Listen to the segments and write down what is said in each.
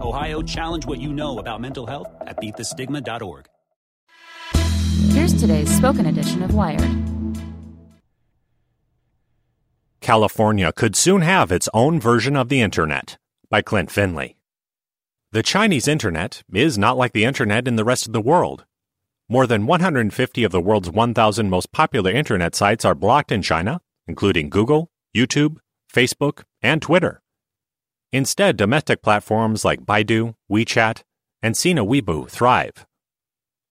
Ohio, challenge what you know about mental health at beatthestigma.org. Here's today's spoken edition of Wired. California could soon have its own version of the Internet by Klint Finley. The Chinese Internet is not like the Internet in the rest of the world. More than 150 of the world's 1,000 most popular Internet sites are blocked in China, including Google, YouTube, Facebook, and Twitter. Instead, domestic platforms like Baidu, WeChat, and Sina Weibo thrive.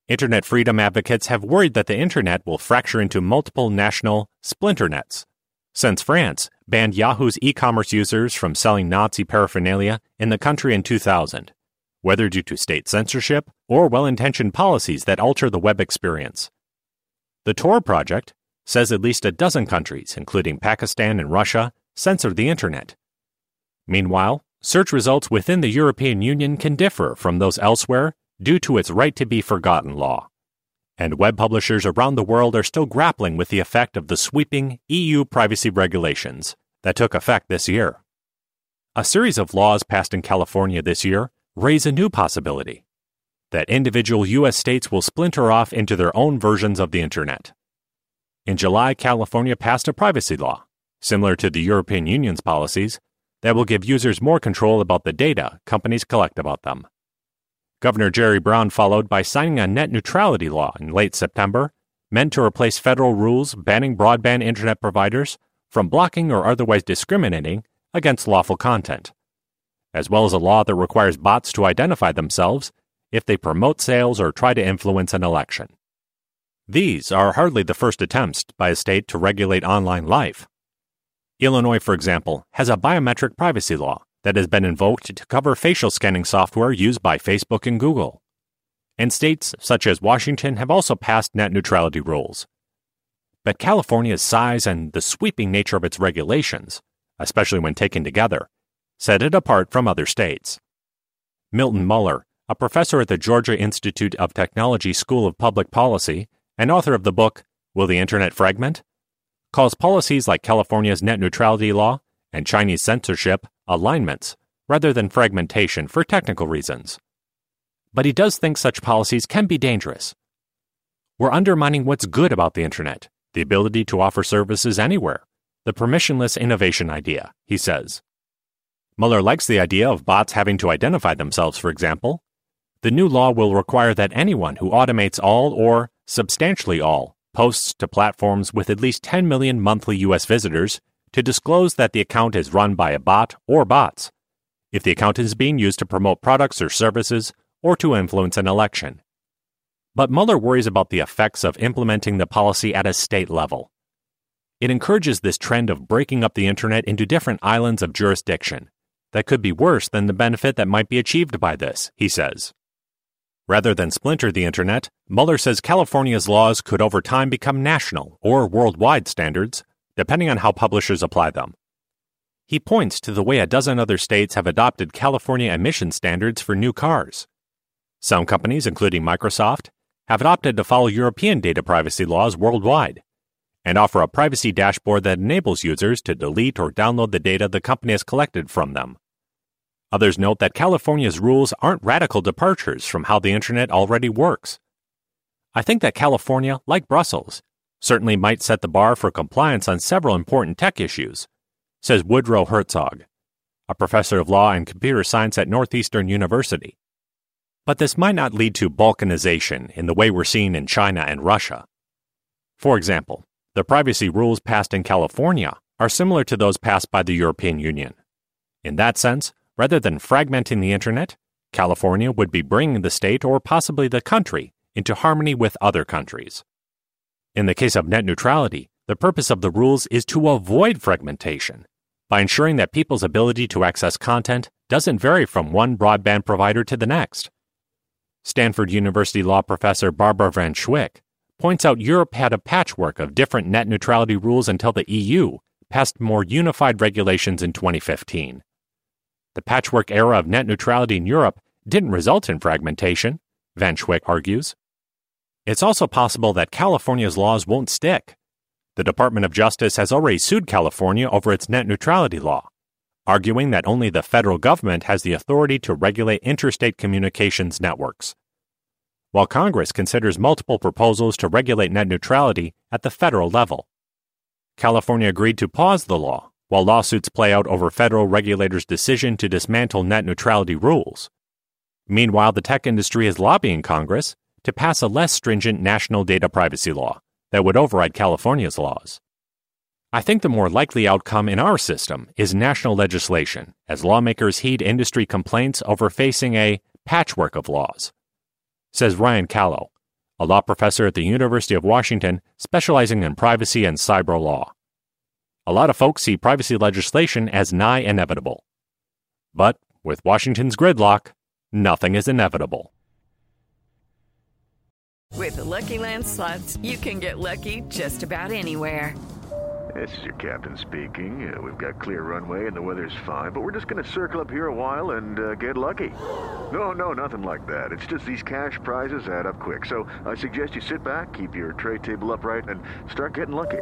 Internet freedom advocates have worried that the Internet will fracture into multiple national splinter nets. since France banned Yahoo's e commerce users from selling Nazi paraphernalia in the country in 2000, whether due to state censorship or well intentioned policies that alter the web experience. The Tor project says at least a dozen countries, including Pakistan and Russia, censor the Internet. Meanwhile, search results within the European Union can differ from those elsewhere due to its right to be forgotten law and web publishers around the world are still grappling with the effect of the sweeping EU privacy regulations that took effect this year. A series of laws passed in California this year raise a new possibility that individual U.S. states will splinter off into their own versions of the Internet. In July, California passed a privacy law, similar to the European Union's policies, that will give users more control about the data companies collect about them. Governor Jerry Brown followed by signing a net neutrality law in late September, meant to replace federal rules banning broadband internet providers from blocking or otherwise discriminating against lawful content, as well as a law that requires bots to identify themselves if they promote sales or try to influence an election. These are hardly the first attempts by a state to regulate online life. Illinois, for example, has a biometric privacy law that has been invoked to cover facial scanning software used by Facebook and Google. And states such as Washington have also passed net neutrality rules. But California's size and the sweeping nature of its regulations, especially when taken together, set it apart from other states. Milton Mueller, a professor at the Georgia Institute of Technology School of Public Policy and author of the book Will the Internet Fragment? Calls policies like California's net neutrality law and Chinese censorship alignments rather than fragmentation for technical reasons. But he does think such policies can be dangerous. We're undermining what's good about the Internet, the ability to offer services anywhere, the permissionless innovation idea, he says. Mueller likes the idea of bots having to identify themselves, for example. The new law will require that anyone who automates all or substantially all posts to platforms with at least 10 million monthly U.S. visitors to disclose that the account is run by a bot or bots, if the account is being used to promote products or services or to influence an election. But Mueller worries about the effects of implementing the policy at a state level. It encourages this trend of breaking up the internet into different islands of jurisdiction that could be worse than the benefit that might be achieved by this, he says. Rather than splinter the internet, Mueller says California's laws could over time become national or worldwide standards depending on how publishers apply them. He points to the way a dozen other states have adopted California emission standards for new cars. Some companies, including Microsoft, have opted to follow European data privacy laws worldwide and offer a privacy dashboard that enables users to delete or download the data the company has collected from them. Others note that California's rules aren't radical departures from how the Internet already works. I think that California, like Brussels, certainly might set the bar for compliance on several important tech issues, says Woodrow Hartzog, a professor of law and computer science at Northeastern University. But this might not lead to balkanization in the way we're seeing in China and Russia. For example, the privacy rules passed in California are similar to those passed by the European Union. In that sense, rather than fragmenting the Internet, California would be bringing the state or possibly the country into harmony with other countries. In the case of net neutrality, the purpose of the rules is to avoid fragmentation by ensuring that people's ability to access content doesn't vary from one broadband provider to the next. Stanford University law professor Barbara Van Schewick points out Europe had a patchwork of different net neutrality rules until the EU passed more unified regulations in 2015. The patchwork era of net neutrality in Europe didn't result in fragmentation, Van Schewick argues. It's also possible that California's laws won't stick. The Department of Justice has already sued California over its net neutrality law, arguing that only the federal government has the authority to regulate interstate communications networks. While Congress considers multiple proposals to regulate net neutrality at the federal level, California agreed to pause the law while lawsuits play out over federal regulators' decision to dismantle net neutrality rules. Meanwhile, the tech industry is lobbying Congress to pass a less stringent national data privacy law that would override California's laws. I think the more likely outcome in our system is national legislation, as lawmakers heed industry complaints over facing a patchwork of laws. Says Ryan Calo, a law professor at the University of Washington specializing in privacy and cyber law. A lot of folks see privacy legislation as nigh inevitable. But with Washington's gridlock, nothing is inevitable. With the Lucky Land slots, you can get lucky just about anywhere. This is your captain speaking. Uh, we've got clear runway and the weather's fine, but we're just going to circle up here a while and uh, get lucky. No, no, nothing like that. It's just these cash prizes add up quick. So I suggest you sit back, keep your tray table upright, and start getting lucky.